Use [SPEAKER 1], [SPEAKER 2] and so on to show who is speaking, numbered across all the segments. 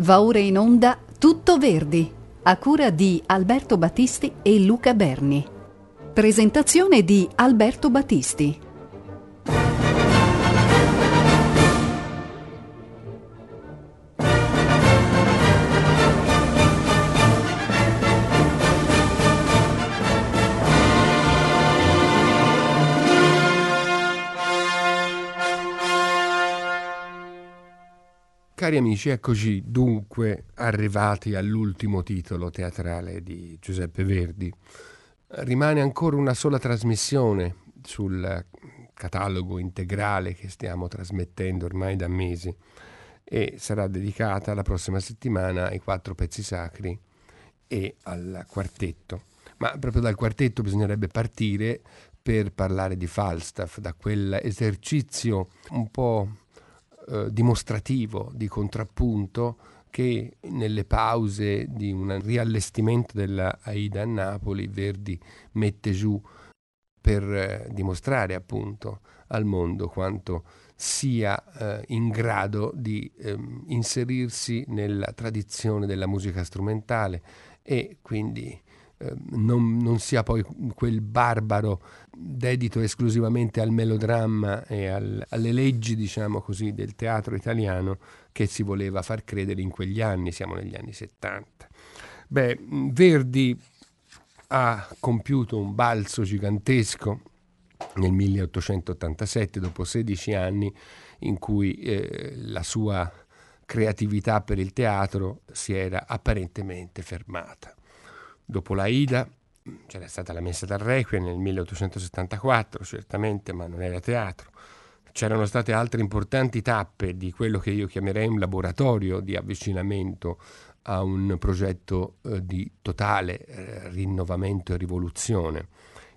[SPEAKER 1] Va ora in onda Tutto Verdi, a cura di Alberto Battisti e Luca Berni. Presentazione di Alberto Battisti.
[SPEAKER 2] Cari amici, eccoci dunque arrivati all'ultimo titolo teatrale di Giuseppe Verdi. Rimane ancora una sola trasmissione sul catalogo integrale che stiamo trasmettendo ormai da mesi e sarà dedicata la prossima settimana ai quattro pezzi sacri e al quartetto. Ma proprio dal quartetto bisognerebbe partire per parlare di Falstaff, da quell'esercizio un po' eh, dimostrativo, di contrappunto che nelle pause di un riallestimento della Aida a Napoli Verdi mette giù per eh, dimostrare appunto al mondo quanto sia eh, in grado di ehm, inserirsi nella tradizione della musica strumentale e quindi Ehm, non, non, sia poi quel barbaro dedito esclusivamente al melodramma e al, alle leggi, diciamo così, del teatro italiano che si voleva far credere in quegli anni, siamo negli anni 70. Beh, Verdi ha compiuto un balzo gigantesco nel 1887, dopo 16 anni in cui eh, la sua creatività per il teatro si era apparentemente fermata. Dopo la Ida c'era stata la messa dal Requiem nel 1874, certamente, ma non era teatro. C'erano state altre importanti tappe di quello che io chiamerei un laboratorio di avvicinamento a un progetto eh, di totale eh, rinnovamento e rivoluzione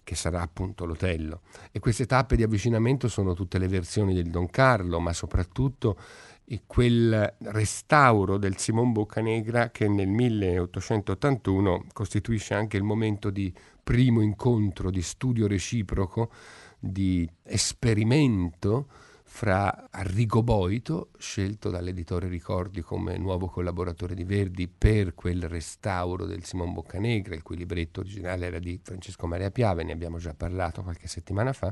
[SPEAKER 2] che sarà appunto l'Otello. E queste tappe di avvicinamento sono tutte le versioni del Don Carlo, ma soprattutto e quel restauro del Simon Boccanegra che nel 1881 costituisce anche il momento di primo incontro, di studio reciproco, di esperimento fra Arrigo Boito, scelto dall'editore Ricordi come nuovo collaboratore di Verdi per quel restauro del Simon Boccanegra, il cui libretto originale era di Francesco Maria Piave, ne abbiamo già parlato qualche settimana fa,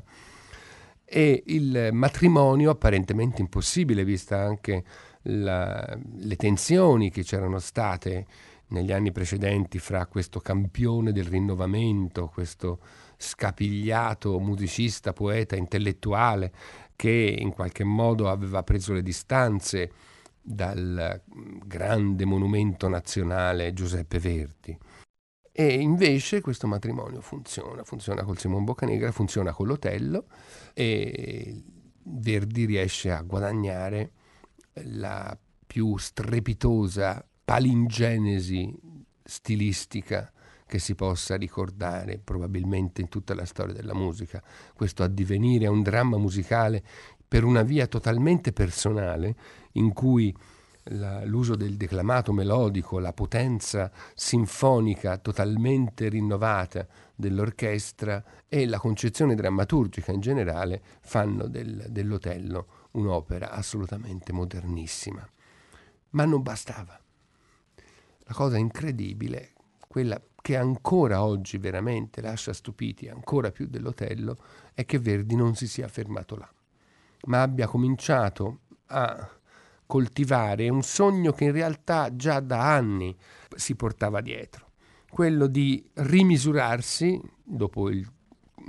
[SPEAKER 2] e il matrimonio apparentemente impossibile, vista anche la, le tensioni che c'erano state negli anni precedenti fra questo campione del rinnovamento, questo scapigliato musicista, poeta, intellettuale che in qualche modo aveva preso le distanze dal grande monumento nazionale Giuseppe Verdi. E invece questo matrimonio funziona, funziona col Simon Boccanegra, funziona con l'Otello e Verdi riesce a guadagnare la più strepitosa palingenesi stilistica che si possa ricordare probabilmente in tutta la storia della musica. Questo addivenire a un dramma musicale per una via totalmente personale in cui la, l'uso del declamato melodico, la potenza sinfonica totalmente rinnovata dell'orchestra e la concezione drammaturgica in generale fanno del, dell'Otello un'opera assolutamente modernissima. Ma non bastava. La cosa incredibile, quella che ancora oggi veramente lascia stupiti ancora più dell'Otello, è che Verdi non si sia fermato là, ma abbia cominciato a coltivare un sogno che in realtà già da anni si portava dietro, quello di rimisurarsi dopo il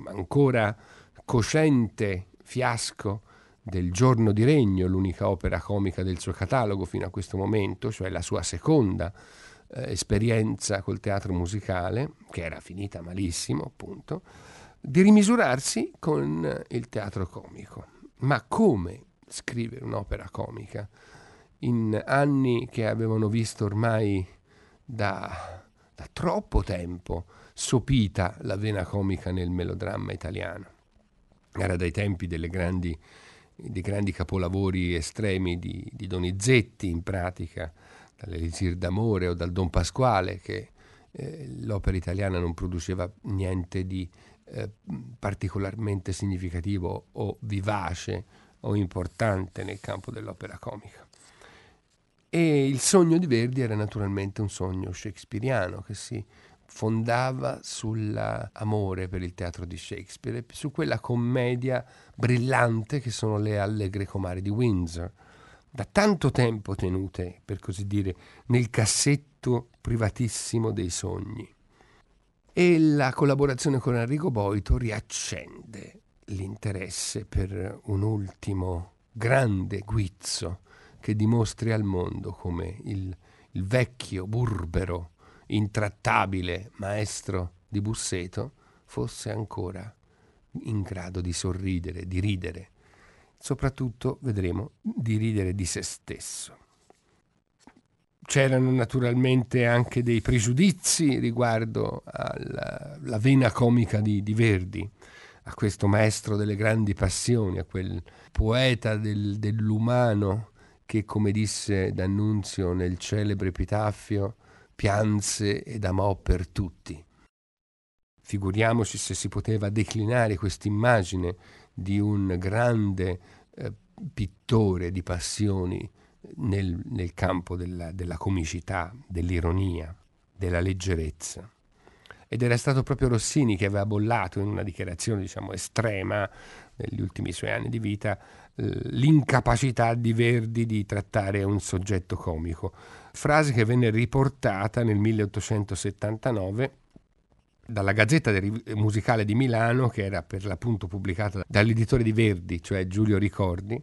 [SPEAKER 2] ancora cosciente fiasco del Giorno di Regno, l'unica opera comica del suo catalogo fino a questo momento, cioè la sua seconda eh, esperienza col teatro musicale, che era finita malissimo appunto, di rimisurarsi con il teatro comico. Ma come scrivere un'opera comica in anni che avevano visto ormai da, da troppo tempo sopita la vena comica nel melodramma italiano. Era dai tempi grandi, dei grandi capolavori estremi di, di Donizetti, in pratica, dall'Elisir d'amore o dal Don Pasquale, che eh, l'opera italiana non produceva niente di eh, particolarmente significativo o vivace o importante nel campo dell'opera comica. E il sogno di Verdi era naturalmente un sogno shakespeariano che si fondava sull'amore per il teatro di Shakespeare, su quella commedia brillante che sono le Allegre Comari di Windsor, da tanto tempo tenute, per così dire, nel cassetto privatissimo dei sogni. E la collaborazione con Enrico Boito riaccende l'interesse per un ultimo grande guizzo che dimostri al mondo come il, il vecchio, burbero, intrattabile maestro di Busseto fosse ancora in grado di sorridere, di ridere, soprattutto, vedremo, di ridere di se stesso. C'erano naturalmente anche dei pregiudizi riguardo alla vena comica di, di Verdi, a questo maestro delle grandi passioni, a quel poeta del, dell'umano che, come disse D'Annunzio nel celebre epitaffio, pianse ed amò per tutti. Figuriamoci se si poteva declinare quest'immagine di un grande eh, pittore di passioni nel, nel campo della, della comicità, dell'ironia, della leggerezza ed era stato proprio Rossini che aveva bollato in una dichiarazione diciamo estrema negli ultimi suoi anni di vita l'incapacità di Verdi di trattare un soggetto comico frase che venne riportata nel 1879 dalla Gazzetta Musicale di Milano, che era per l'appunto pubblicata dall'editore di Verdi, cioè Giulio Ricordi,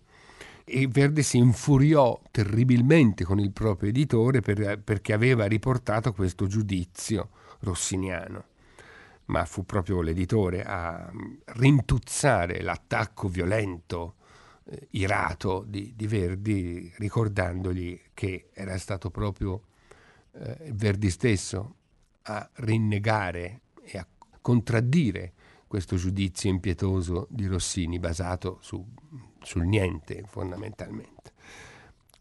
[SPEAKER 2] e Verdi si infuriò terribilmente con il proprio editore per, perché aveva riportato questo giudizio rossiniano. Ma fu proprio l'editore a rintuzzare l'attacco violento eh, irato di, di, Verdi ricordandogli che era stato proprio eh, Verdi stesso a rinnegare e a contraddire questo giudizio impietoso di Rossini basato su, sul niente fondamentalmente.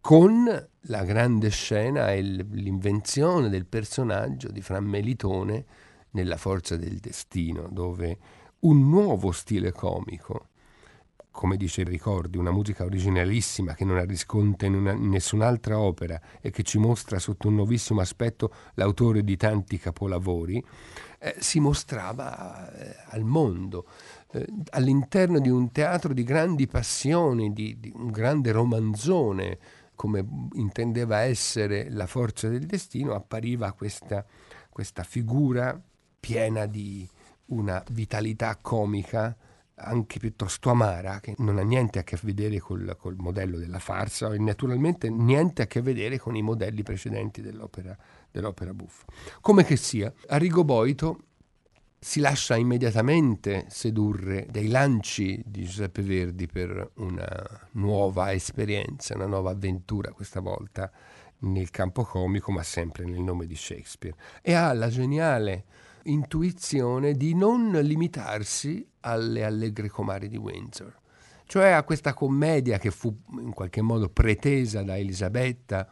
[SPEAKER 2] Con la grande scena e l'invenzione del personaggio di Fra Melitone nella Forza del Destino, dove un nuovo stile comico come dice Ricordi, una musica originalissima che non ha riscontro in, una, in, nessun'altra opera e che ci mostra sotto un nuovissimo aspetto l'autore di tanti capolavori, eh, si mostrava eh, al mondo eh, all'interno di un teatro di grandi passioni, di, di un grande romanzone, come intendeva essere la forza del destino, appariva questa, questa figura piena di una vitalità comica anche piuttosto amara, che non ha niente a che vedere col, col, modello della farsa e naturalmente niente a che vedere con i modelli precedenti dell'opera, dell'opera buffa. Come che sia, Arrigo Boito si lascia immediatamente sedurre dai lanci di Giuseppe Verdi per una nuova esperienza, una nuova avventura questa volta nel campo comico, ma sempre nel nome di Shakespeare. E ha la geniale intuizione di non limitarsi alle allegre comari di Windsor, cioè a questa commedia che fu in qualche modo pretesa da Elisabetta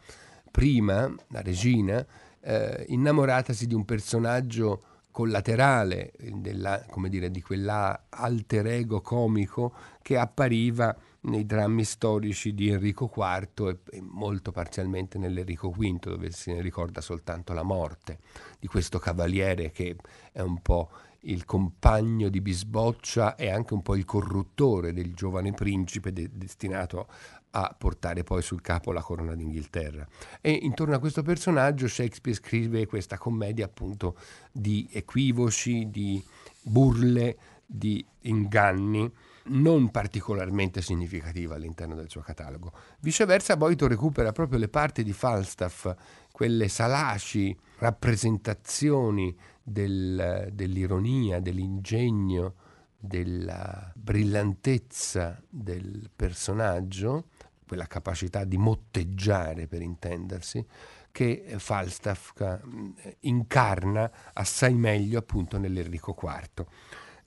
[SPEAKER 2] prima, la regina, eh, innamoratasi di un personaggio collaterale della, dire, di quella alter ego comico che appariva nei drammi storici di Enrico IV e, e molto parzialmente nell'Enrico V, dove se ne ricorda soltanto la morte di questo cavaliere che è un po' il compagno di Bisboccia e anche un po' il corruttore del giovane principe de- destinato a portare poi sul capo la corona d'Inghilterra. E intorno a questo personaggio Shakespeare scrive questa commedia appunto di equivoci, di burle, di inganni non particolarmente significativa all'interno del suo catalogo. Viceversa, Boito recupera proprio le parti di Falstaff, quelle salaci rappresentazioni del, dell'ironia, dell'ingegno, della brillantezza del personaggio, quella capacità di motteggiare per intendersi, che Falstaff eh, incarna assai meglio appunto nell'Enrico IV.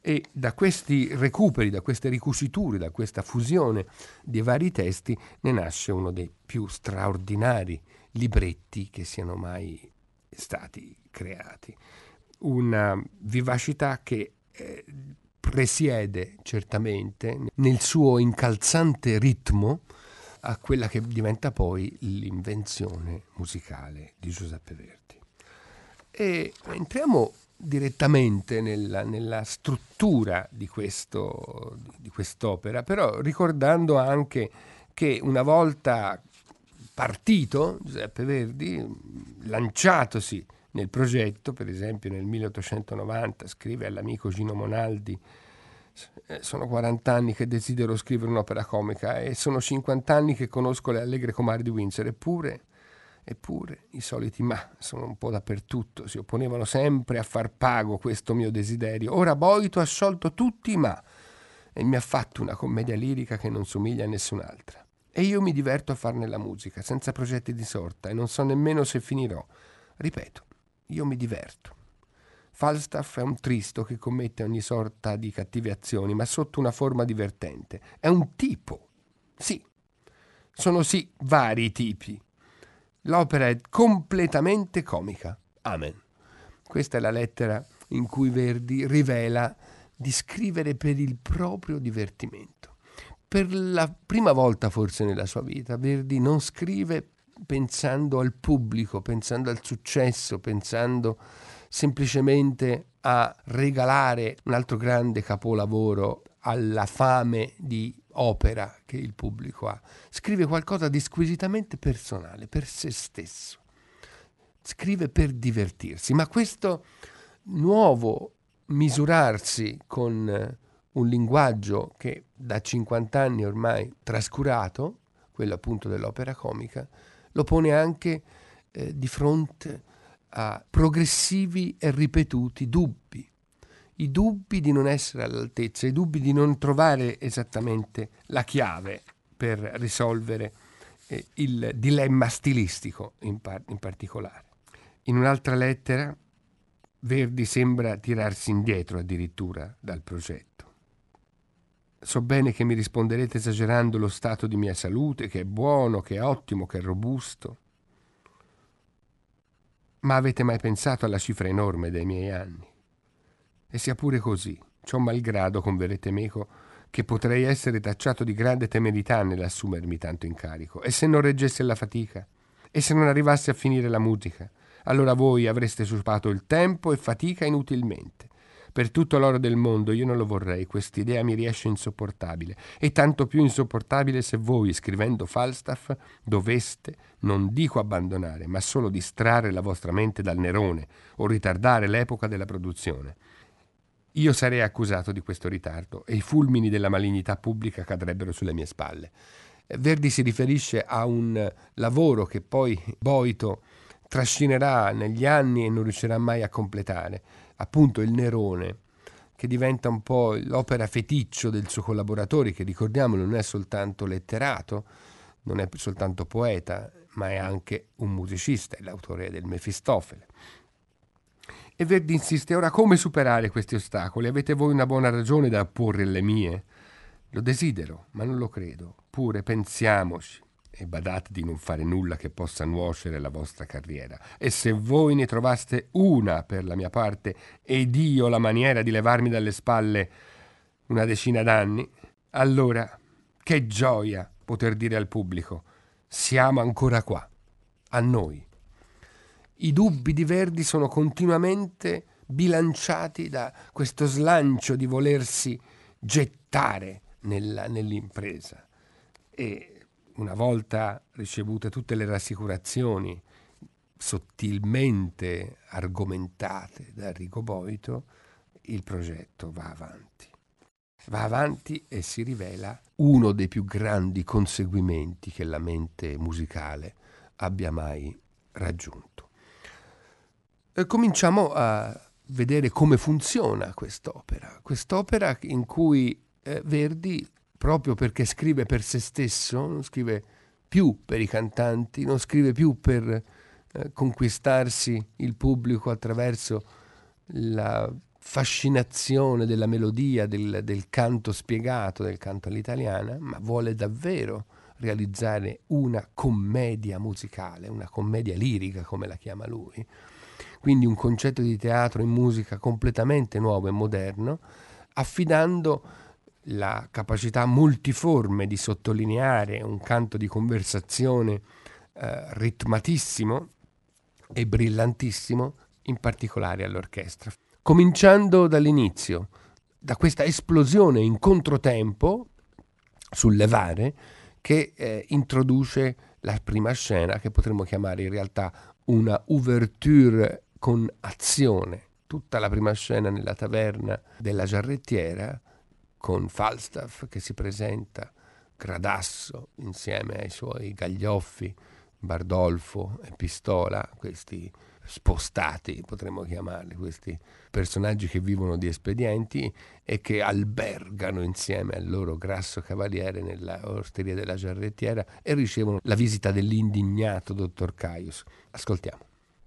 [SPEAKER 2] E da questi recuperi, da queste ricuciture, da questa fusione di vari testi ne nasce uno dei più straordinari libretti che siano mai stati creati. Una vivacità che eh, presiede certamente nel suo incalzante ritmo a quella che diventa poi l'invenzione musicale di Giuseppe Verdi. E entriamo direttamente nella, nella struttura di, questo, di quest'opera, però ricordando anche che una volta partito Giuseppe Verdi, lanciatosi nel progetto, per esempio nel 1890 scrive all'amico Gino Monaldi eh, sono 40 anni che desidero scrivere un'opera comica e sono 50 anni che conosco le allegre comari di Windsor, eppure Eppure i soliti ma sono un po' dappertutto, si opponevano sempre a far pago questo mio desiderio. Ora Boito ha sciolto tutti i ma e mi ha fatto una commedia lirica che non somiglia a nessun'altra. E io mi diverto a farne la musica, senza progetti di sorta, e non so nemmeno se finirò. Ripeto, io mi diverto. Falstaff è un tristo che commette ogni sorta di cattive azioni, ma sotto una forma divertente. È un tipo. Sì. Sono sì vari tipi L'opera è completamente comica. Amen. Questa è la lettera in cui Verdi rivela di scrivere per il proprio divertimento. Per la prima volta forse nella sua vita Verdi non scrive pensando al pubblico, pensando al successo, pensando semplicemente a regalare un altro grande capolavoro alla fame di opera che il pubblico ha. Scrive qualcosa di squisitamente personale, per se stesso. Scrive per divertirsi, ma questo nuovo misurarsi con eh, un linguaggio che da 50 anni ormai trascurato, quello appunto dell'opera comica, lo pone anche eh, di fronte a progressivi e ripetuti dubbi i dubbi di non essere all'altezza, i dubbi di non trovare esattamente la chiave per risolvere eh, il dilemma stilistico in, par- in particolare. In un'altra lettera Verdi sembra tirarsi indietro addirittura dal progetto. So bene che mi risponderete esagerando lo stato di mia salute, che è buono, che è ottimo, che è robusto. Ma avete mai pensato alla cifra enorme dei miei anni? E sia pure così, ciò malgrado converrete meco che potrei essere tacciato di grande temerità nell'assumermi tanto incarico. E se non reggesse la fatica? E se non arrivasse a finire la musica? Allora voi avreste usurpato il tempo e fatica inutilmente. Per tutto l'oro del mondo io non lo vorrei, quest'idea mi riesce insopportabile, e tanto più insopportabile se voi, scrivendo Falstaff, doveste, non dico abbandonare, ma solo distrarre la vostra mente dal Nerone o ritardare l'epoca della produzione. Io sarei accusato di questo ritardo e i fulmini della malignità pubblica cadrebbero sulle mie spalle. Verdi si riferisce a un lavoro che poi Boito trascinerà negli anni e non riuscirà mai a completare, appunto il Nerone, che diventa un po' l'opera feticcio del suo collaboratore, che ricordiamolo non è soltanto letterato, non è soltanto poeta, ma è anche un musicista, è l'autore del Mefistofele. E Verdi insiste, ora come superare questi ostacoli? Avete voi una buona ragione da opporre alle mie? Lo desidero, ma non lo credo. Pure pensiamoci e badate di non fare nulla che possa nuocere alla vostra carriera. E se voi ne trovaste una per la mia parte ed io la maniera di levarmi dalle spalle una decina d'anni, allora che gioia poter dire al pubblico siamo ancora qua, a noi. I dubbi di Verdi sono continuamente bilanciati da questo slancio di volersi gettare nella, nell'impresa. E una volta ricevute tutte le rassicurazioni sottilmente argomentate da Enrico Boito, il progetto va avanti. Va avanti e si rivela uno dei più grandi conseguimenti che la mente musicale abbia mai raggiunto. Eh, cominciamo a vedere come funziona quest'opera. Quest'opera in cui eh, Verdi, proprio perché scrive per se stesso, non scrive più per i cantanti, non scrive più per eh, conquistarsi il pubblico attraverso la fascinazione della melodia, del, del canto spiegato, del canto all'italiana, ma vuole davvero realizzare una commedia musicale, una commedia lirica come la chiama lui quindi un concetto di teatro in musica completamente nuovo e moderno, affidando la capacità multiforme di sottolineare un canto di conversazione eh, ritmatissimo e brillantissimo, in particolare all'orchestra. Cominciando dall'inizio, da questa esplosione in controtempo sul levare che eh, introduce la prima scena che potremmo chiamare in realtà una ouverture con azione. Tutta la prima scena nella taverna della giarrettiera con Falstaff che si presenta gradasso insieme ai suoi gaglioffi, Bardolfo e Pistola, questi spostati, potremmo chiamarli, questi personaggi che vivono di espedienti e che albergano insieme al loro grasso cavaliere nella osteria della giarrettiera e ricevono la visita dell'indignato dottor Caius. Ascoltiamo.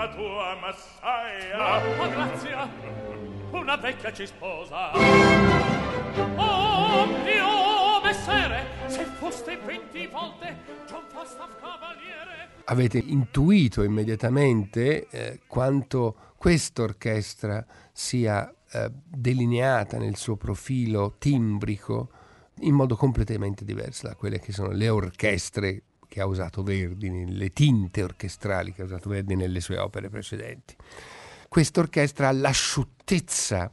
[SPEAKER 3] la
[SPEAKER 4] tua massaia.
[SPEAKER 3] Oh, grazia. Una vecchia ci sposa. Oh, mio messere Se foste venti volte John Falstaff cavaliere.
[SPEAKER 2] Avete intuito immediatamente eh, quanto quest'orchestra sia eh, delineata nel suo profilo timbrico in modo completamente diverso da quelle che sono le orchestre che ha usato Verdi, le tinte orchestrali che ha usato Verdi nelle sue opere precedenti. Quest'orchestra ha l'asciuttezza,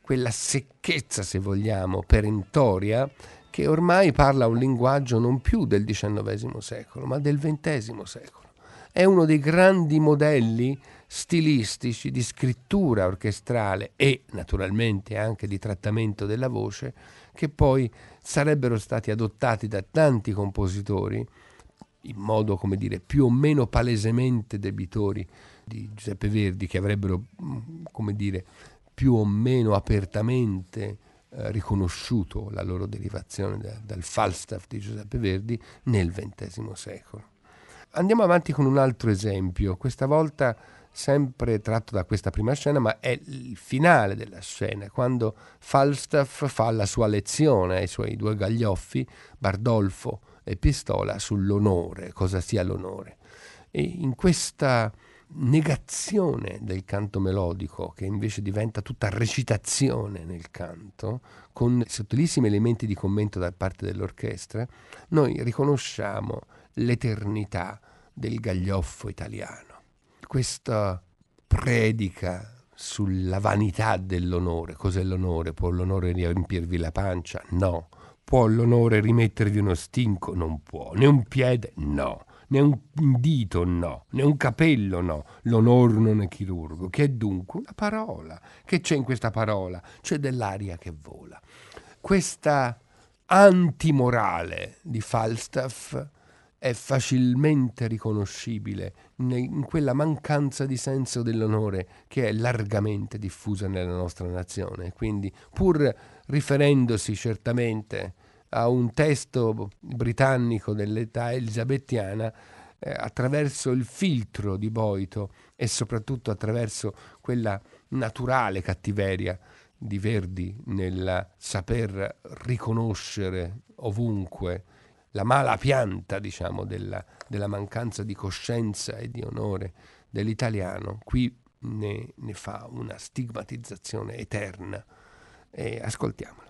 [SPEAKER 2] quella secchezza, se vogliamo, perentoria, che ormai parla un linguaggio non più del XIX secolo, ma del XX secolo. È uno dei grandi modelli stilistici di scrittura orchestrale e naturalmente anche di trattamento della voce che poi sarebbero stati adottati da tanti compositori in modo come dire più o meno palesemente debitori di Giuseppe Verdi che avrebbero mm, come dire più o meno apertamente eh, riconosciuto la loro derivazione da, dal Falstaff di Giuseppe Verdi nel XX secolo. Andiamo avanti con un altro esempio, questa volta sempre tratto da questa prima scena, ma è il finale della scena, quando Falstaff fa la sua lezione ai suoi due gaglioffi, Bardolfo e Pistola, sull'onore, cosa sia l'onore. E in questa negazione del canto melodico, che invece diventa tutta recitazione nel canto, con sottilissimi elementi di commento da parte dell'orchestra, noi riconosciamo l'eternità del gaglioffo italiano questa predica sulla vanità dell'onore. Cos'è l'onore? Può l'onore riempirvi la pancia? No. Può l'onore rimettervi uno stinco? Non può. Né un piede? No. Né un dito? No. Né un capello? No. L'onore non è chirurgo. Che è dunque una parola. Che c'è in questa parola? C'è dell'aria che vola. Questa antimorale di Falstaff è facilmente riconoscibile in quella mancanza di senso dell'onore che è largamente diffusa nella nostra nazione. Quindi, pur riferendosi certamente a un testo britannico dell'età elisabettiana, eh, attraverso il filtro di Boito e soprattutto attraverso quella naturale cattiveria di Verdi nel saper riconoscere ovunque la mala pianta, diciamo, della, della, mancanza di coscienza e di onore dell'italiano, qui ne, ne fa una stigmatizzazione eterna. E ascoltiamola.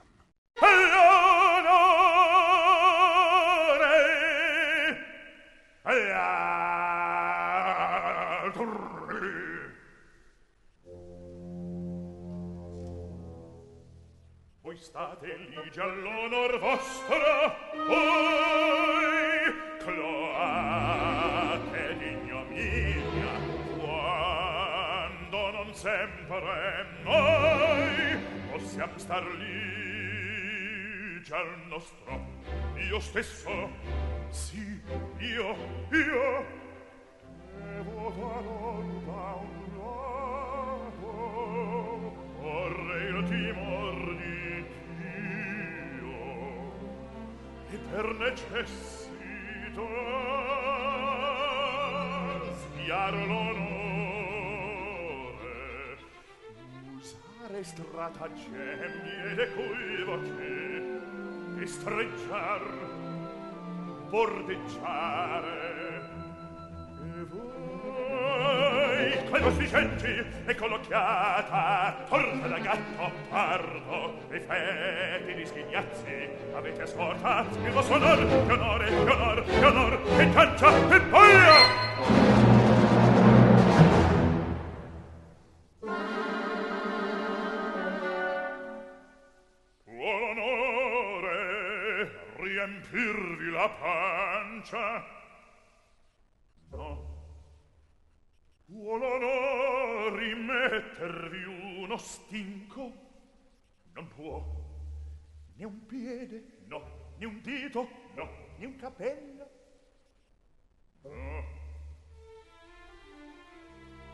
[SPEAKER 4] Voi state ligi all'onor vostro, voi cloate d'ignominia, quando non sempre noi possiamo star lì al nostro io stesso. Sì io io. Devo voto da un lato, vorrei il timor di Dio e per necessità sviar l'onore usare stratagemmi ed equivoche e bordeggiare. E voi quando si senti e collocchiata torta da gatto pardo e feti di schignazzi avete ascolta il vostro onor che onore che onor che onor e cancia e poi stinco? Non può. Né un piede? No. Né un dito? No. Né un capello? No.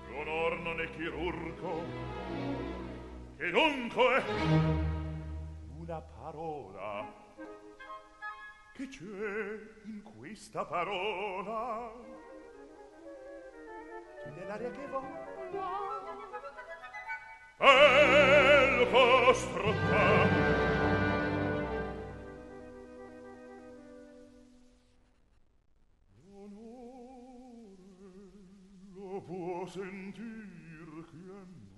[SPEAKER 4] L'onor non è chirurgo. Che dunque? Una parola. Che c'è in questa parola? C'è dell'aria che vola. e il vostro sentir chi è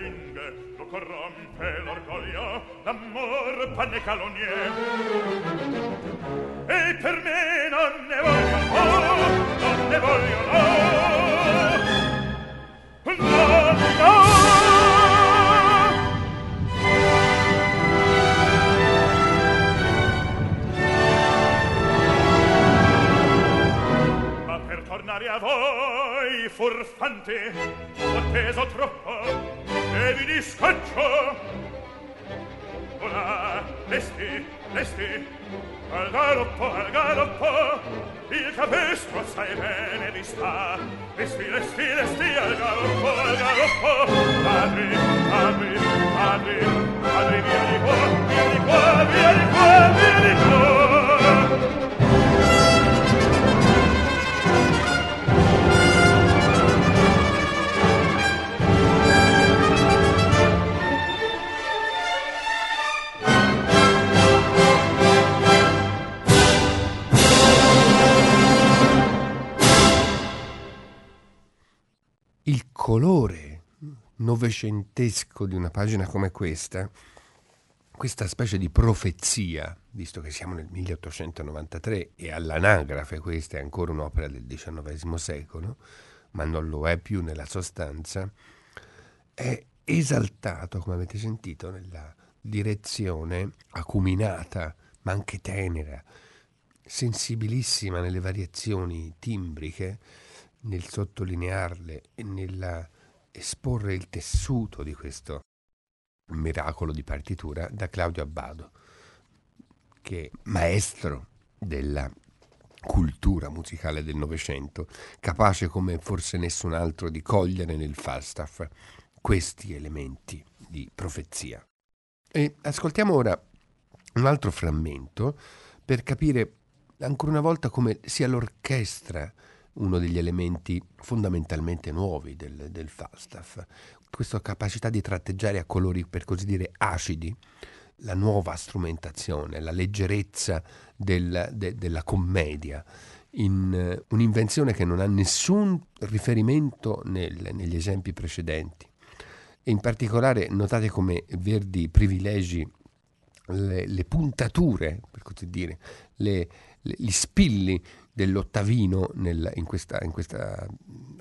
[SPEAKER 4] lusinghe, lo corrompe l'orgoglio l'amor panne calonie. e per me non ne voglio oh, non ne voglio no no no tornare a voi furfante ho atteso troppo. Lesti, lesti, al galoppo, al galoppo, il capestro assai bene vi sta. Lesti, lesti, lesti, al galoppo, al galoppo, padri, padri, padri, padri, via di qua, via di qua, via di qua, via di qua.
[SPEAKER 2] Colore novecentesco di una pagina come questa, questa specie di profezia, visto che siamo nel 1893 e all'anagrafe questa è ancora un'opera del XIX secolo, ma non lo è più nella sostanza, è esaltato, come avete sentito, nella direzione acuminata, ma anche tenera, sensibilissima nelle variazioni timbriche, nel sottolinearle e nell'esporre il tessuto di questo miracolo di partitura da Claudio Abbado, che è maestro della cultura musicale del Novecento, capace come forse nessun altro di cogliere nel Falstaff questi elementi di profezia. E ascoltiamo ora un altro frammento per capire ancora una volta come sia l'orchestra uno degli elementi fondamentalmente nuovi del, del Falstaff, questa capacità di tratteggiare a colori per così dire acidi la nuova strumentazione, la leggerezza del, de, della commedia, in uh, un'invenzione che non ha nessun riferimento nel, negli esempi precedenti. E in particolare notate come Verdi privilegi le, le puntature, per così dire, le, le, gli spilli dell'ottavino nel, in, questa, in questa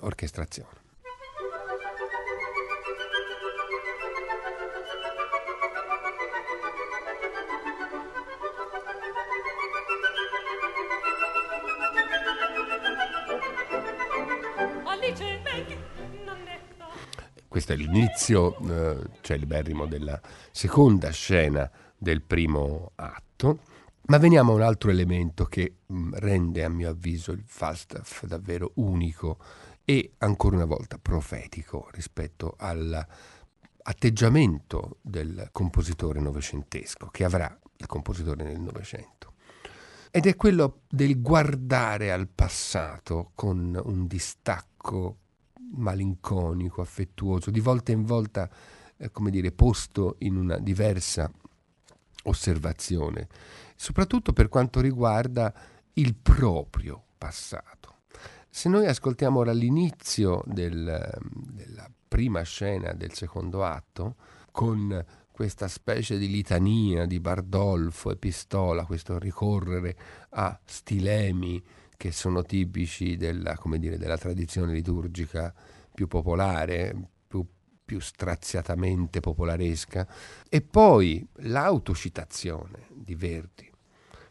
[SPEAKER 2] orchestrazione. Questo è l'inizio eh, celeberrimo della seconda scena del primo atto. Ma veniamo a un altro elemento che mm, rende, a mio avviso, il Falstaff davvero unico e ancora una volta profetico rispetto all'atteggiamento del compositore novecentesco che avrà il compositore nel Novecento. Ed è quello del guardare al passato con un distacco malinconico, affettuoso, di volta in volta, eh, come dire, posto in una diversa osservazione, soprattutto per quanto riguarda il proprio passato. Se noi ascoltiamo ora l'inizio del, della prima scena del secondo atto, con questa specie di litania di Bardolfo e Pistola, questo ricorrere a stilemi che sono tipici della, dire, della tradizione liturgica più popolare, più, più straziatamente popolaresca, e poi l'autocitazione di Verdi,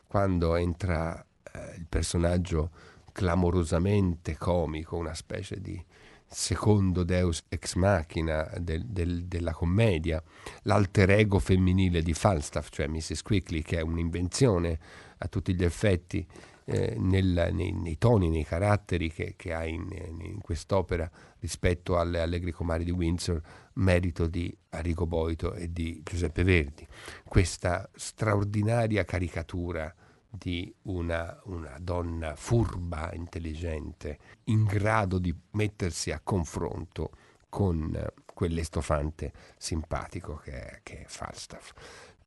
[SPEAKER 2] quando entra eh, il personaggio clamorosamente comico, una specie di secondo deus ex machina del, del, della commedia, l'alter ego femminile di Falstaff, cioè Mrs. Quickly, che è un'invenzione a tutti gli effetti eh, nel, nei, nei, toni, nei caratteri che, che ha in, in, quest'opera rispetto alle Allegri Comari di Windsor, merito di Arrigo Boito e di Giuseppe Verdi. Questa straordinaria caricatura di una, una, donna furba, intelligente, in grado di mettersi a confronto con quell'estofante simpatico che è, che è Falstaff.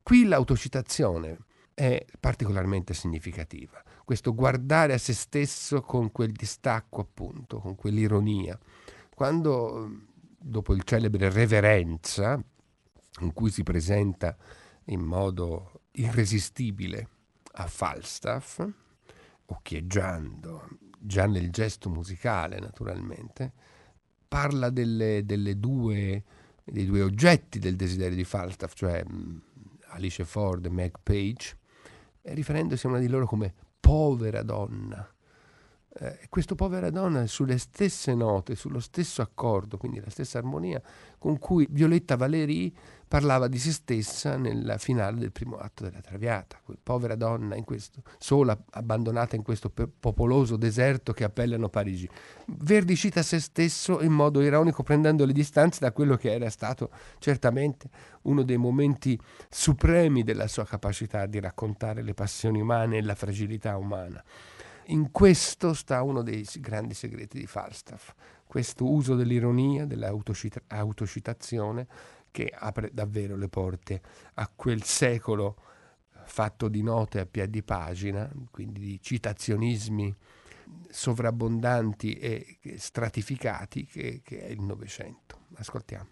[SPEAKER 2] Qui l'autocitazione è particolarmente significativa, questo guardare a se stesso con quel distacco appunto, con quell'ironia. Quando dopo il celebre Reverenza, in cui si presenta in modo irresistibile a Falstaff, occhieggiando, già nel gesto musicale naturalmente, parla delle, delle due, dei due oggetti del desiderio di Falstaff, cioè mm, Alice Ford e Meg Page, riferendosi a una di loro come povera donna, eh, questo povera donna sulle stesse note, sullo stesso accordo, quindi la stessa armonia con cui Violetta Valéry parlava di se stessa nel finale del primo atto della Traviata, quella povera donna in questo, sola, abbandonata in questo popoloso deserto che appellano Parigi. Verdi cita se stesso in modo ironico prendendo le distanze da quello che era stato certamente uno dei momenti supremi della sua capacità di raccontare le passioni umane e la fragilità umana. In questo sta uno dei grandi segreti di Falstaff, questo uso dell'ironia, dell'autocitazione che apre davvero le porte a quel secolo fatto di note a piedi pagina, quindi di citazionismi sovrabbondanti e stratificati che, che è il Novecento. Ascoltiamo.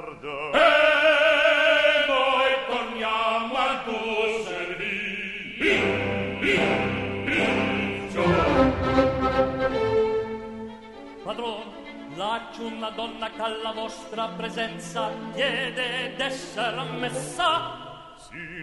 [SPEAKER 4] Lardo
[SPEAKER 3] e noi torniamo al tuo servizio. Padron laccio una donna che alla vostra presenza chiede d'essere ammessa.
[SPEAKER 4] Si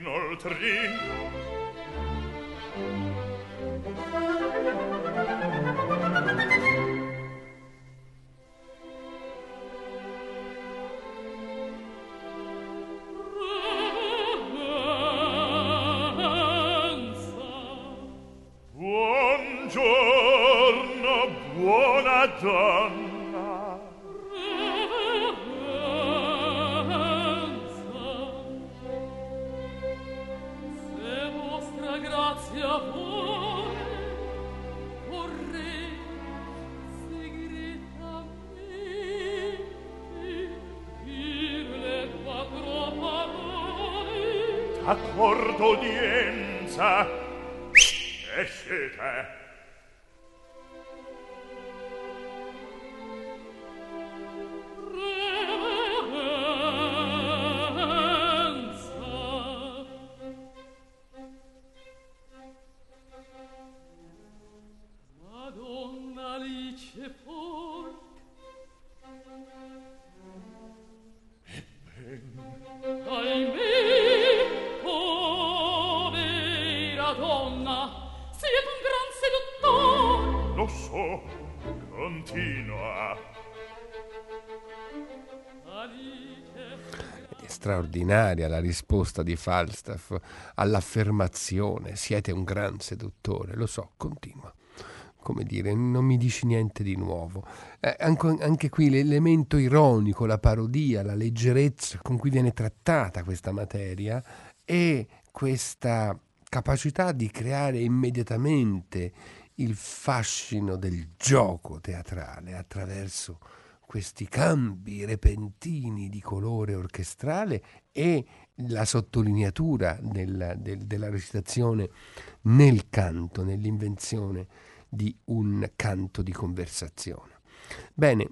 [SPEAKER 4] sotto udienza continua.
[SPEAKER 2] È straordinaria la risposta di Falstaff all'affermazione siete un gran seduttore, lo so, continua. Come dire, non mi dici niente di nuovo. Eh, anche, anche qui l'elemento ironico, la parodia, la leggerezza con cui viene trattata questa materia e questa capacità di creare immediatamente il fascino del gioco teatrale attraverso questi cambi repentini di colore orchestrale e la sottolineatura del, del, della recitazione nel canto, nell'invenzione di un canto di conversazione. Bene,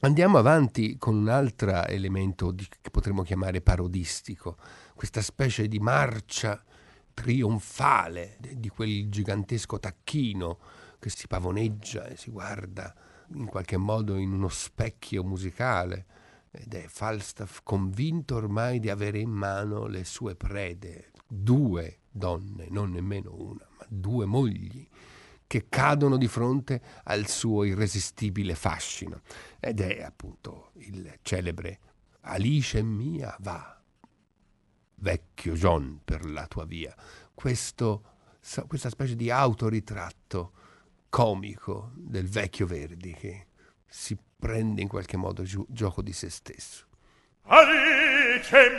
[SPEAKER 2] andiamo avanti con un altro elemento di, che potremmo chiamare parodistico, questa specie di marcia trionfale di quel gigantesco tacchino che si pavoneggia e si guarda in qualche modo in uno specchio musicale ed è Falstaff convinto ormai di avere in mano le sue prede, due donne, non nemmeno una, ma due mogli che cadono di fronte al suo irresistibile fascino. Ed è appunto il celebre Alice mia va vecchio John per la tua via. Questo, questa specie di autoritratto comico del vecchio Verdi che si prende in qualche modo gi- gioco di se stesso.
[SPEAKER 4] Alice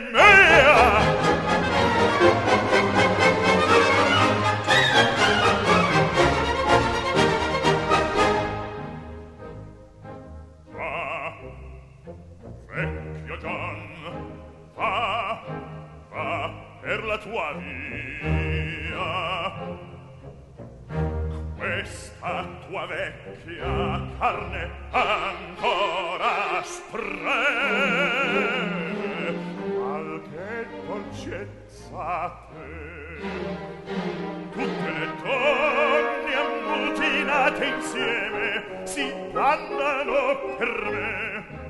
[SPEAKER 4] la tua via. Questa tua vecchia carne ancora spreme. Qualche che dolcezza te. Tutte le donne ammutinate insieme si dannano per me.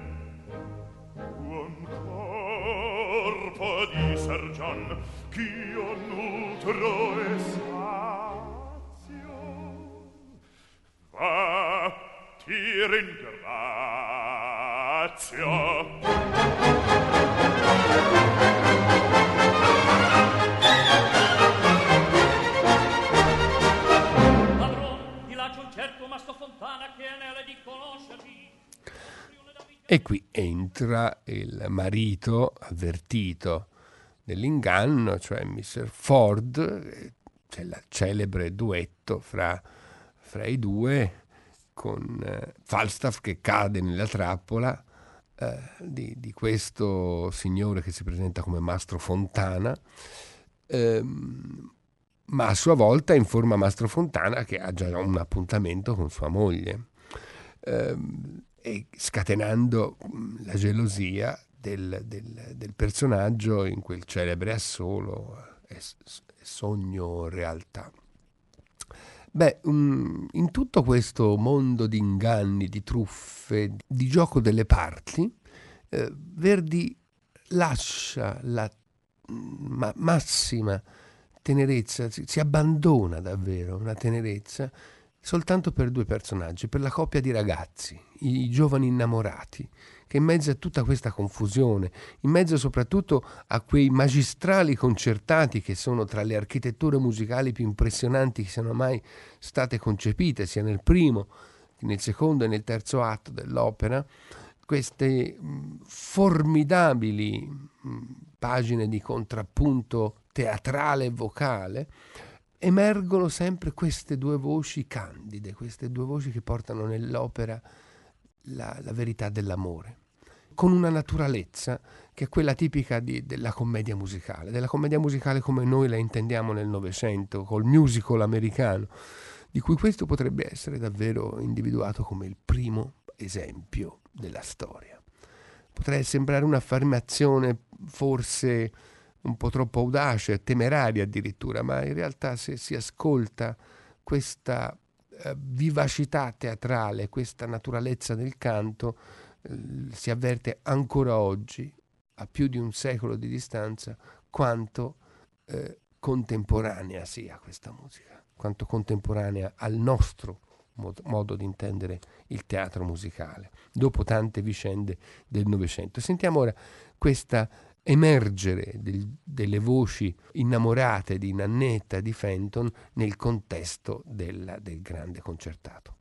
[SPEAKER 4] Un corpo di sergion ch'io nutro e sazio va ti ringrazio
[SPEAKER 3] padron là c'è un certo Mastro Fontana che anele di conoscerti
[SPEAKER 2] e qui entra il marito avvertito dell'inganno, cioè Mr. Ford, c'è il celebre duetto fra, fra i due con eh, Falstaff che cade nella trappola eh, di, di, questo signore che si presenta come Mastro Fontana, ehm, ma a sua volta informa Mastro Fontana che ha già un appuntamento con sua moglie, ehm, e scatenando mm, la gelosia del, del, del personaggio in quel celebre assolo è, è sogno realtà. Beh, um, in tutto questo mondo di inganni, di truffe, di gioco delle parti, eh, Verdi lascia la ma, massima tenerezza, si, si abbandona davvero una tenerezza soltanto per due personaggi, per la coppia di ragazzi, i, i giovani innamorati, che in mezzo a tutta questa confusione, in mezzo soprattutto a quei magistrali concertati che sono tra le architetture musicali più impressionanti che siano mai state concepite, sia nel primo, nel secondo e nel terzo atto dell'opera, queste formidabili pagine di contrappunto teatrale e vocale, emergono sempre queste due voci candide, queste due voci che portano nell'opera la, la verità dell'amore con una naturalezza che è quella tipica di, della commedia musicale, della commedia musicale come noi la intendiamo nel Novecento, col musical americano, di cui questo potrebbe essere davvero individuato come il primo esempio della storia. Potrebbe sembrare un'affermazione forse un po' troppo audace, temeraria addirittura, ma in realtà se si ascolta questa eh, vivacità teatrale, questa naturalezza del canto, si avverte ancora oggi, a più di un secolo di distanza, quanto eh, contemporanea sia questa musica, quanto contemporanea al nostro modo, modo di intendere il teatro musicale, dopo tante vicende del Novecento. Sentiamo ora questa
[SPEAKER 4] emergere del, delle voci innamorate di Nannetta di Fenton nel contesto del, del grande concertato.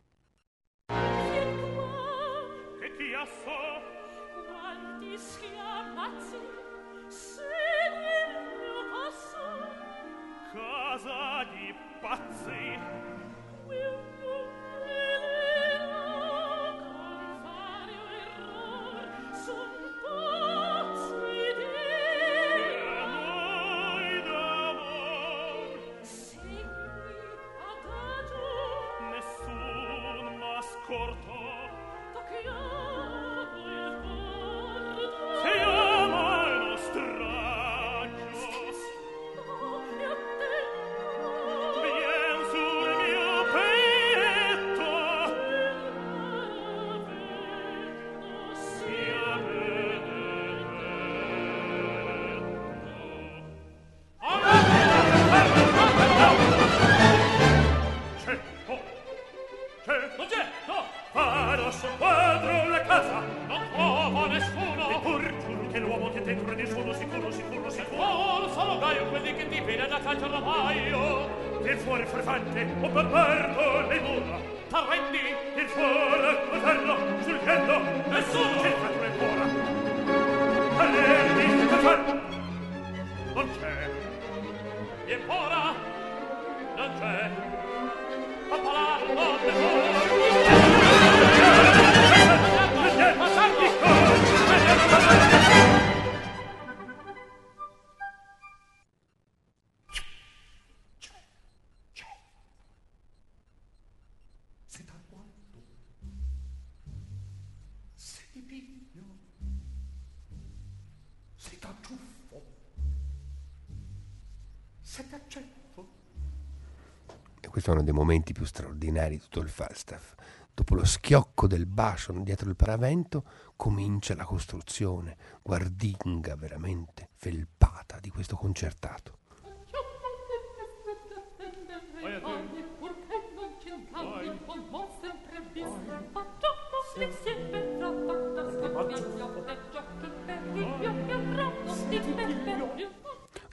[SPEAKER 4] Uno dei momenti più straordinari di tutto il Falstaff. Dopo lo schiocco del bacio dietro il paravento comincia la costruzione guardinga veramente felpata di questo concertato.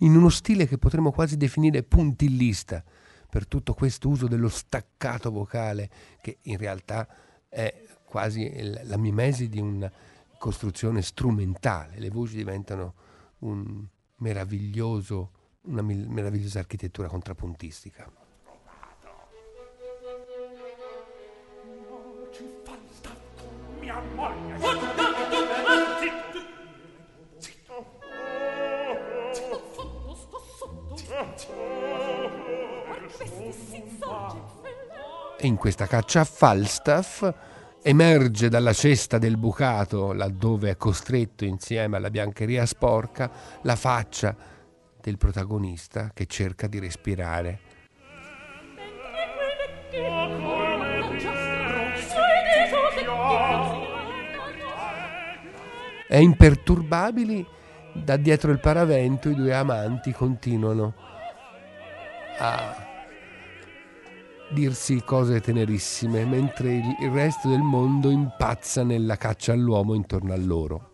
[SPEAKER 4] In uno stile che potremmo quasi definire puntillista, per tutto questo uso dello staccato vocale che in realtà è quasi la mimesi di una costruzione strumentale. Le voci diventano un una meravigliosa architettura contrappuntistica. Mia moglie! E in questa caccia a Falstaff emerge dalla cesta del bucato, laddove è costretto insieme alla biancheria sporca, la faccia del protagonista che cerca di respirare. E imperturbabili, da dietro il paravento i due amanti continuano a dirsi cose tenerissime, mentre il resto del mondo impazza nella caccia all'uomo intorno a loro.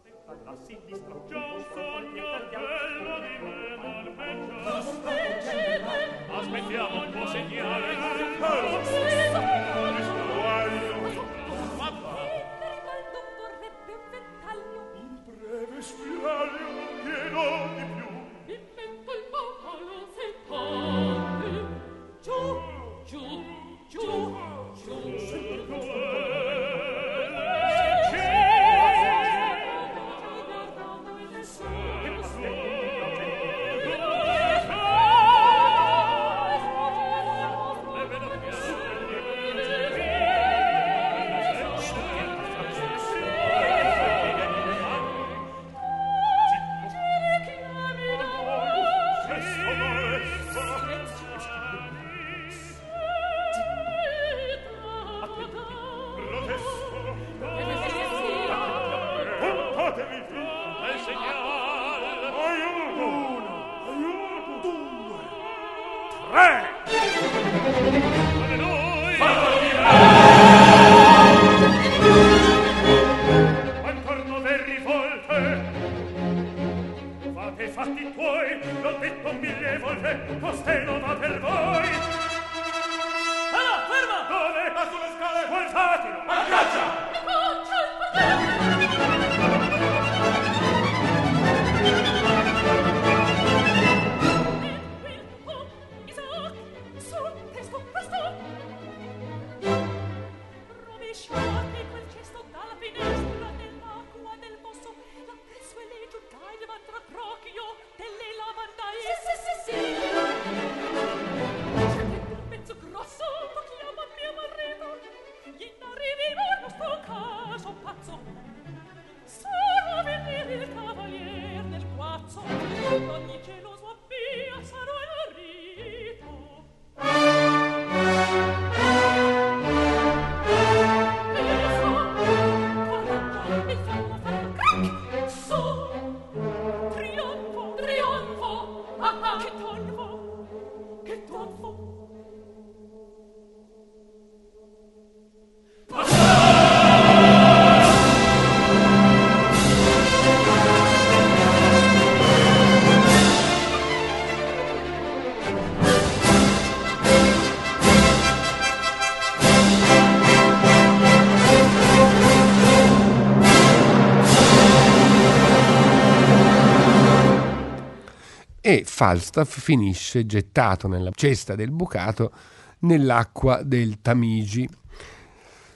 [SPEAKER 2] Falstaff finisce gettato nella cesta del bucato nell'acqua del Tamigi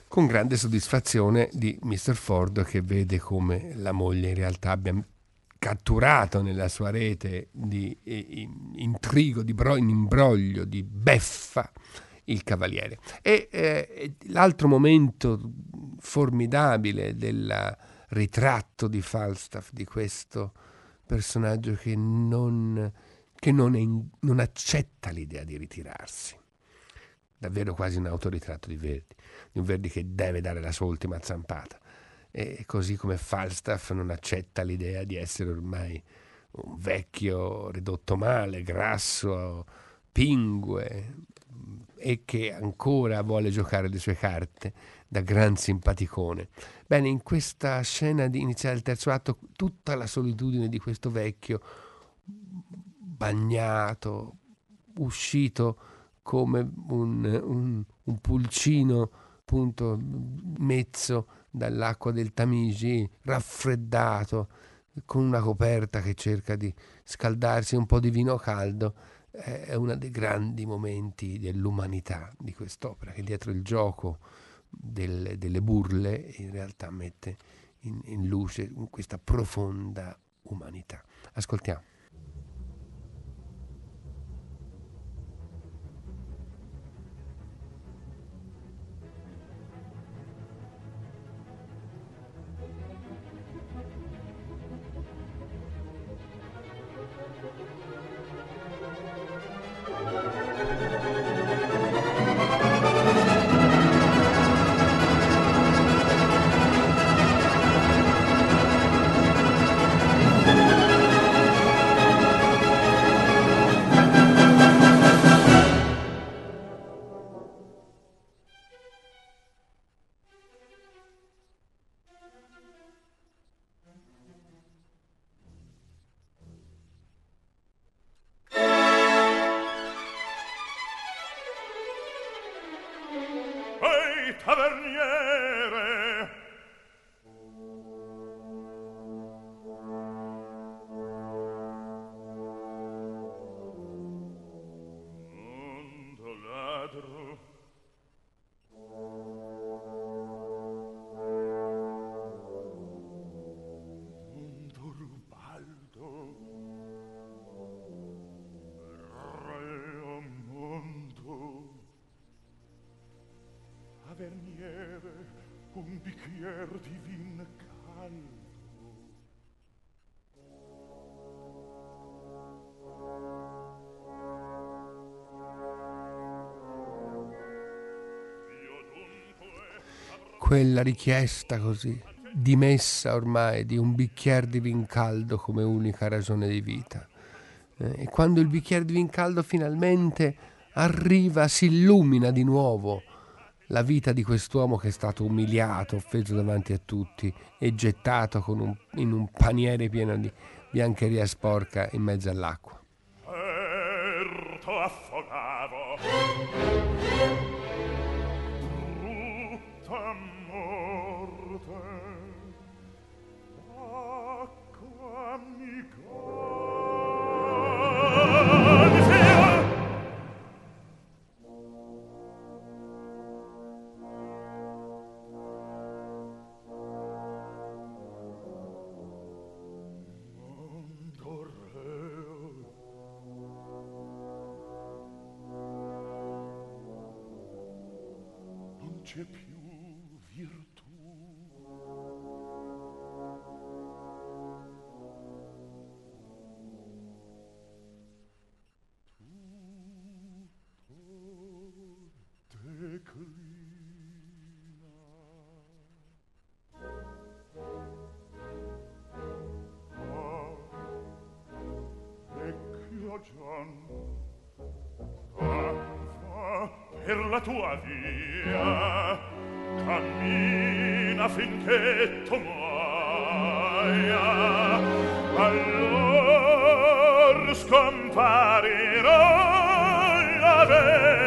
[SPEAKER 2] con grande soddisfazione di Mr. Ford che vede come la moglie in realtà abbia catturato nella sua rete di intrigo, di imbroglio, di beffa il cavaliere. E eh, l'altro momento formidabile del ritratto di Falstaff di questo personaggio che non, che non, in, non accetta l'idea di ritirarsi. Davvero quasi un autoritratto di Verdi, di un Verdi che deve dare la sua ultima zampata. E così come Falstaff non accetta l'idea di essere ormai un vecchio ridotto male, grasso, pingue, e che ancora vuole giocare le sue carte da gran simpaticone. Bene, in questa scena di iniziale del terzo atto, tutta la solitudine di questo vecchio bagnato, uscito come un, un, un pulcino appunto mezzo dall'acqua del Tamigi, raffreddato, con una coperta che cerca di scaldarsi, un po' di vino caldo, è uno dei grandi momenti dell'umanità di quest'opera, che dietro il gioco del, delle burle in realtà mette in, in luce questa profonda umanità. Ascoltiamo. Quella richiesta così, dimessa ormai di un bicchiere di vin caldo come unica ragione di vita. Eh, e quando il bicchiere di vin caldo finalmente arriva, si illumina di nuovo la vita di quest'uomo che è stato umiliato, offeso davanti a tutti e gettato un, in un paniere pieno di biancheria sporca in mezzo all'acqua.
[SPEAKER 4] Pianto affogavo ragion va per la tua via Cammina finché tu muoia. Allor scomparirò la vera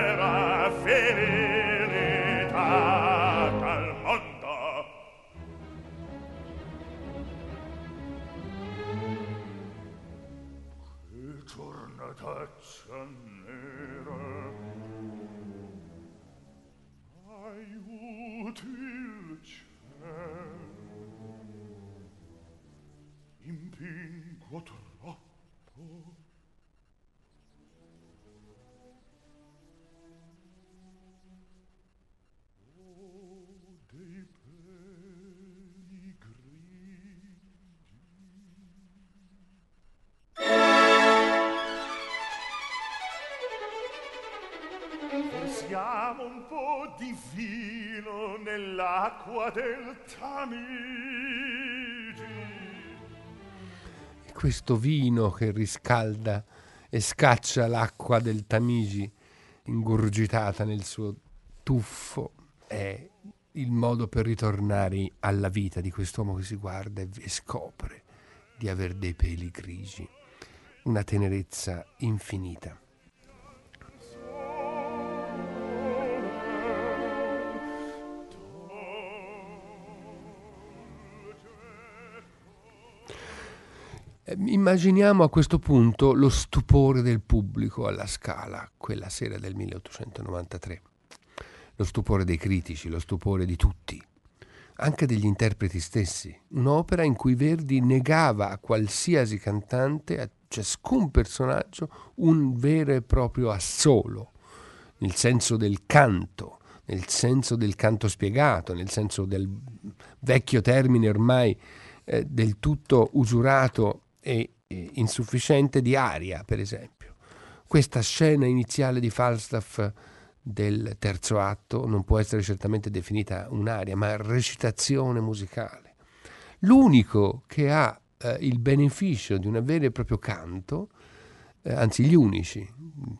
[SPEAKER 2] Questo vino che riscalda e scaccia l'acqua del Tamigi ingurgitata nel suo tuffo è il modo per ritornare alla vita di quest'uomo che si guarda e, scopre di avere dei peli grigi, una tenerezza infinita. Immaginiamo a questo punto lo stupore del pubblico alla Scala quella sera del 1893, lo stupore dei critici, lo stupore di tutti, anche degli interpreti stessi, un'opera in cui Verdi negava a qualsiasi cantante, a ciascun personaggio, un vero e proprio assolo, nel senso del canto, nel senso del canto spiegato, nel senso del vecchio termine ormai eh, del tutto usurato e insufficiente di aria, per esempio. Questa scena iniziale di Falstaff del terzo atto non può essere certamente definita un'aria, ma recitazione musicale. L'unico che ha eh, il beneficio di un vero e proprio canto, eh, anzi gli unici,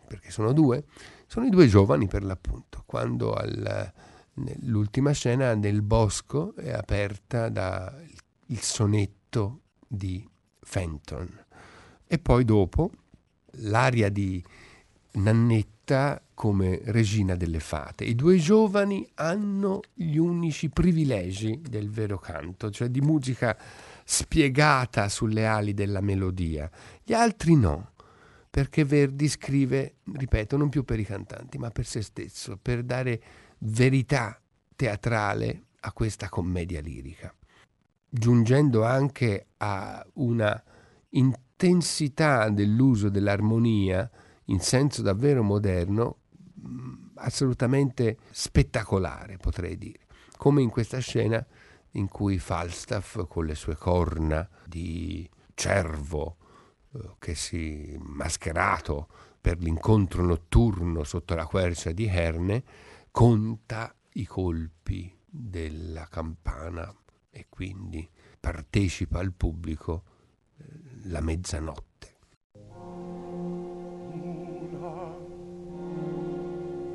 [SPEAKER 2] perché sono due, sono i due giovani per l'appunto, quando al, l'ultima scena nel bosco è aperta dal sonetto di Fenton. E poi dopo l'aria di Nannetta come regina delle fate. I due giovani hanno gli unici privilegi del vero canto, cioè di musica spiegata sulle ali della melodia. Gli altri no, perché Verdi scrive, ripeto, non più per i cantanti, ma per se stesso, per dare verità teatrale a questa commedia lirica, giungendo anche a una intensità dell'uso dell'armonia in senso davvero moderno, assolutamente spettacolare, potrei dire, come in questa scena in cui Falstaff con le sue corna di cervo eh, che si mascherato per l'incontro notturno sotto la quercia di Herne conta i colpi della campana e quindi partecipa al pubblico eh, la mezzanotte.
[SPEAKER 4] Una,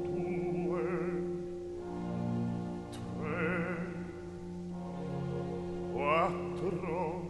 [SPEAKER 4] due, tre, quattro,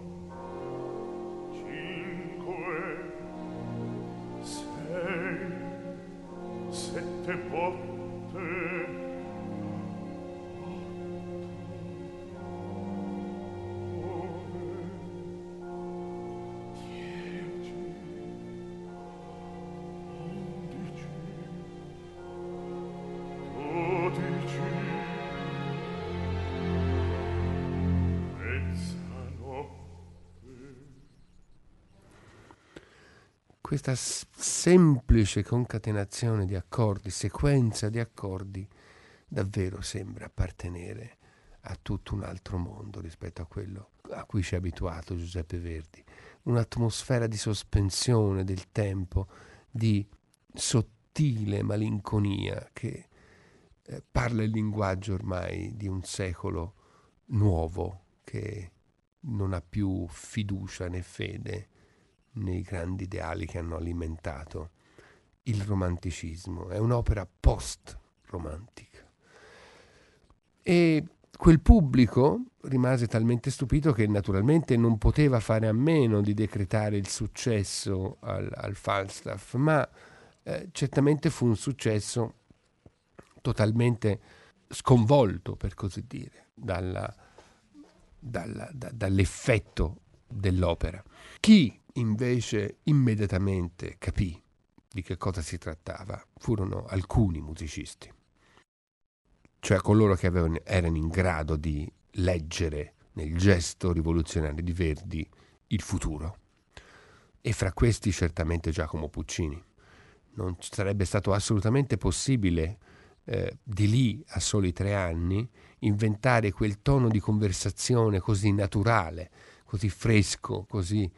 [SPEAKER 2] questa semplice concatenazione di accordi, sequenza di accordi, davvero sembra appartenere a tutto un altro mondo rispetto a quello a cui ci è abituato Giuseppe Verdi. Un'atmosfera di sospensione del tempo, di sottile malinconia che eh, parla il linguaggio ormai di un secolo nuovo che non ha più fiducia né fede nei grandi ideali che hanno alimentato il romanticismo. È un'opera post-romantica. E quel pubblico rimase talmente stupito che naturalmente non poteva fare a meno di decretare il successo al, al Falstaff, ma eh, certamente fu un successo totalmente sconvolto, per così dire, dalla, dalla, da, dall'effetto dell'opera. Chi invece immediatamente capì di che cosa si trattava furono alcuni musicisti, cioè coloro che avevano, erano in grado di leggere nel gesto rivoluzionario di Verdi il futuro. E fra questi certamente Giacomo Puccini. Non sarebbe stato assolutamente possibile eh, di lì a soli tre anni inventare quel tono di conversazione così naturale, così fresco, così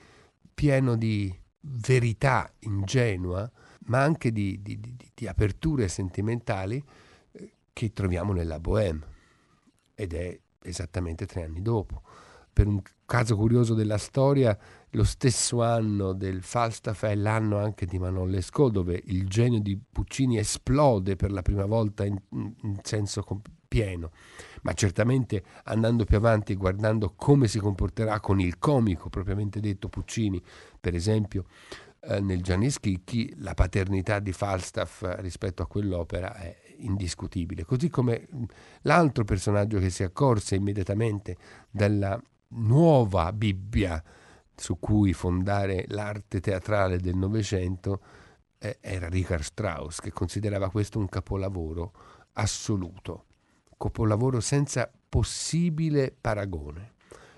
[SPEAKER 2] pieno di verità ingenua, ma anche di, di, di, di aperture sentimentali eh, che troviamo nella Bohème. Ed è esattamente tre anni dopo. Per un caso curioso della storia, lo stesso anno del Falstaff è l'anno anche di Manon Lescaut, dove il genio di Puccini esplode per la prima volta in, in senso pieno ma certamente andando più avanti e guardando come si comporterà con il comico propriamente detto Puccini, per esempio eh, nel Gianni Schicchi, la paternità di Falstaff rispetto a quell'opera è indiscutibile, così come l'altro personaggio che si accorse immediatamente della nuova Bibbia su cui fondare l'arte teatrale del Novecento eh, era Richard Strauss, che considerava questo un capolavoro assoluto capolavoro senza possibile paragone.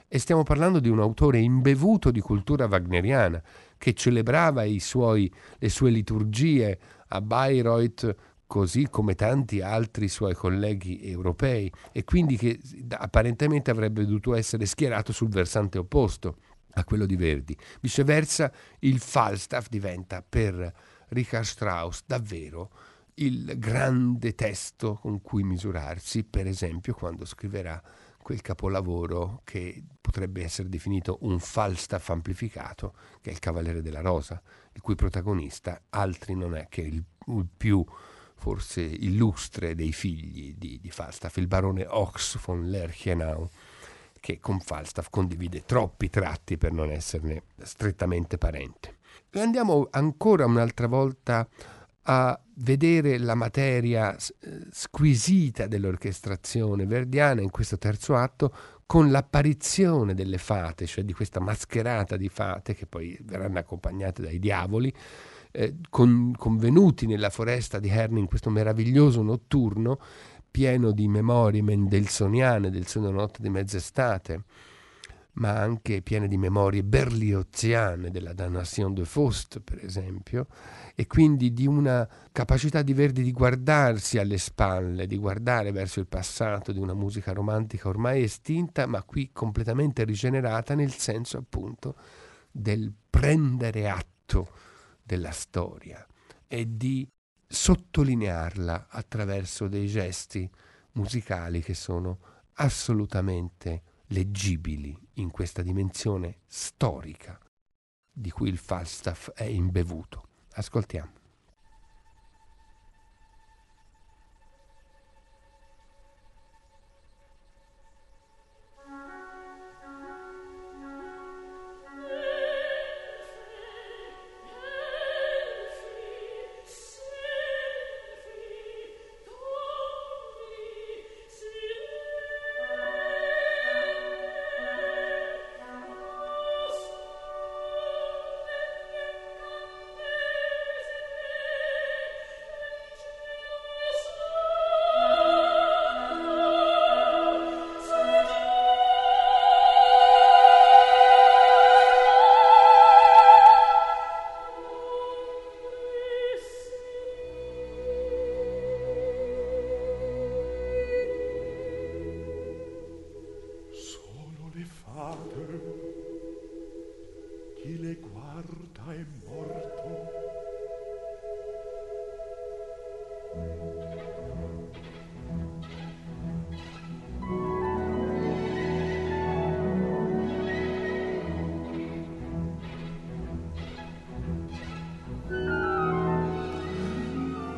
[SPEAKER 2] E stiamo parlando di un autore imbevuto di cultura wagneriana, che celebrava suoi, le sue liturgie a Bayreuth così come tanti altri suoi colleghi europei e quindi che apparentemente avrebbe dovuto essere schierato sul versante opposto a quello di Verdi. Viceversa il Falstaff diventa per Richard Strauss davvero il grande testo con cui misurarsi, per esempio quando scriverà quel capolavoro che potrebbe essere definito un Falstaff amplificato, che è il Cavaliere della Rosa, il cui protagonista altri non è che il, il più forse illustre dei figli di, di, Falstaff, il barone Ox von Lerchenau, che con Falstaff condivide troppi tratti per non esserne strettamente parente. E andiamo ancora un'altra volta a vedere la materia eh, squisita dell'orchestrazione verdiana in questo terzo atto con l'apparizione delle fate, cioè di questa mascherata di fate che poi verranno accompagnate dai diavoli, eh, con, convenuti nella foresta di Herne in questo meraviglioso notturno pieno di memorie mendelsoniane del sogno notte di mezz'estate ma anche piene di memorie berlioziane della Damnation de Faust, per esempio, e quindi di una capacità di Verdi di guardarsi alle spalle, di guardare verso il passato di una musica romantica ormai estinta, ma qui completamente rigenerata nel senso appunto del prendere atto della storia e di sottolinearla attraverso dei gesti musicali che sono assolutamente leggibili in questa dimensione storica di cui il Falstaff è imbevuto. Ascoltiamo.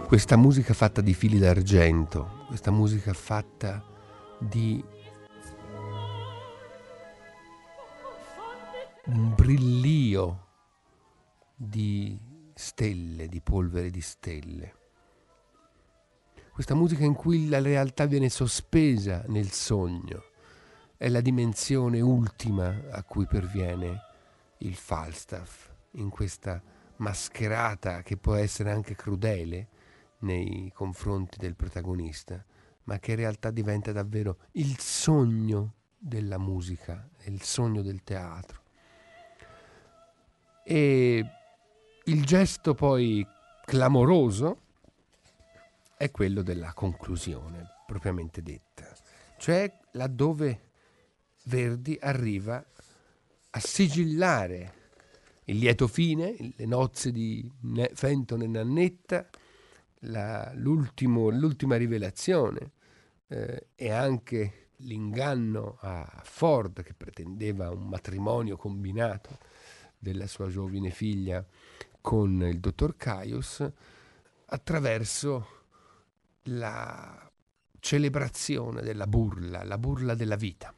[SPEAKER 2] Questa musica fatta di fili d'argento, questa musica fatta di un brillio di stelle, di polvere di stelle. Questa musica in cui la realtà viene sospesa nel sogno è la dimensione ultima a cui perviene il Falstaff in questa mascherata che può essere anche crudele nei confronti del protagonista, ma che in realtà diventa davvero il sogno della musica, il sogno del teatro. E il gesto poi clamoroso è quello della conclusione, propriamente detta, cioè laddove Verdi arriva a sigillare il lieto fine, le nozze di Fenton e Nannetta, la, l'ultima rivelazione eh, e anche l'inganno a Ford che pretendeva un matrimonio combinato della sua giovine figlia con il dottor Caius attraverso la celebrazione della burla, la burla della vita.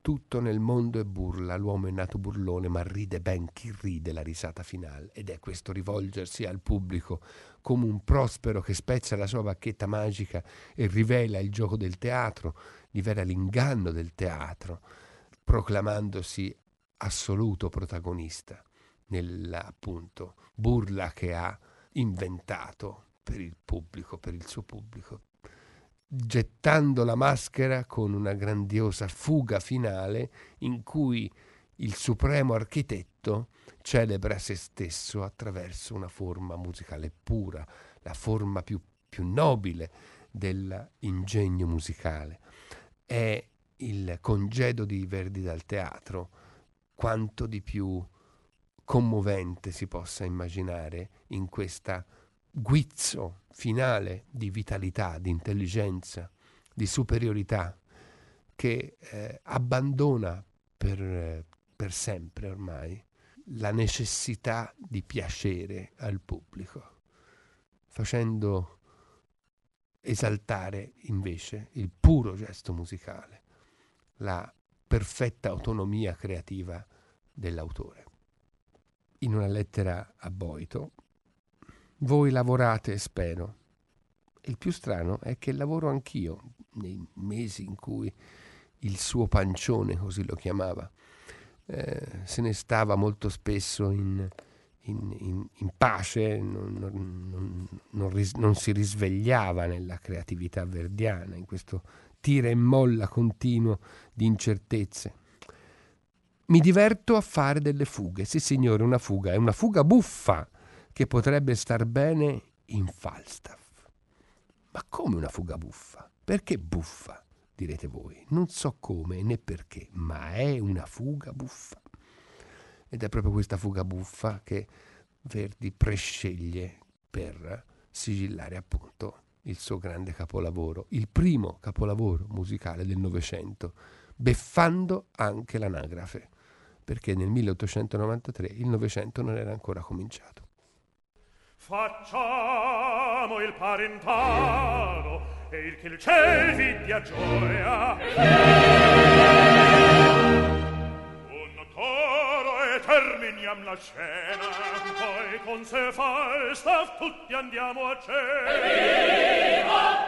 [SPEAKER 2] Tutto nel mondo è burla, l'uomo è nato burlone, ma ride ben chi ride la risata finale. Ed è questo rivolgersi al pubblico come un prospero che spezza la sua bacchetta magica e rivela il gioco del teatro, rivela l'inganno del teatro, proclamandosi assoluto protagonista nella appunto burla che ha inventato per il pubblico, per il suo pubblico, gettando la maschera con una grandiosa fuga finale in cui il supremo architetto celebra se stesso attraverso una forma musicale pura, la forma più, più nobile dell'ingegno musicale. È il congedo di Verdi dal teatro quanto di più commovente si possa immaginare in questa guizzo finale di vitalità, di intelligenza, di superiorità che eh, abbandona per, per sempre ormai la necessità di piacere al pubblico, facendo esaltare invece il puro gesto musicale, la perfetta autonomia creativa dell'autore. In una lettera a Boito, voi lavorate, spero. Il più strano è che lavoro anch'io, nei mesi in cui il suo pancione, così lo chiamava, eh, se ne stava molto spesso in, in, in, in pace, non, non, non, ris- non, si risvegliava nella creatività verdiana, in questo tira e molla continuo di incertezze. Mi diverto a fare delle fughe, sì signore, una fuga, è una fuga buffa, che potrebbe star bene in Falstaff. Ma come una fuga buffa? Perché buffa? direte voi. Non so come né perché, ma è una fuga buffa. Ed è proprio questa fuga buffa che Verdi presceglie per sigillare appunto il suo grande capolavoro, il primo capolavoro musicale del Novecento, beffando anche l'anagrafe, perché nel 1893 il Novecento non era ancora cominciato.
[SPEAKER 4] Facciamo il parentado e il che il ciel vi dia gioia. Un toro e terminiam la scena, poi con se falstaff tutti andiamo a cena. Evviva!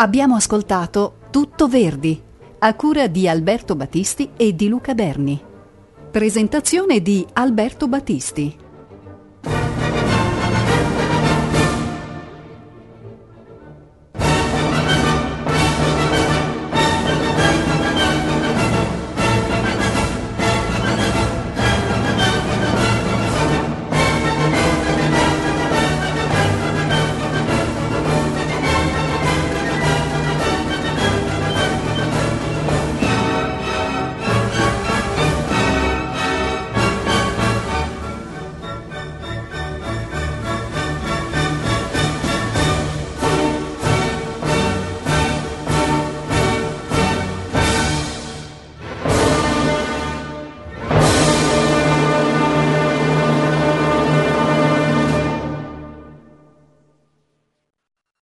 [SPEAKER 1] Abbiamo ascoltato Tutto Verdi, a cura di Alberto Battisti e di Luca Berni. Presentazione di Alberto Battisti.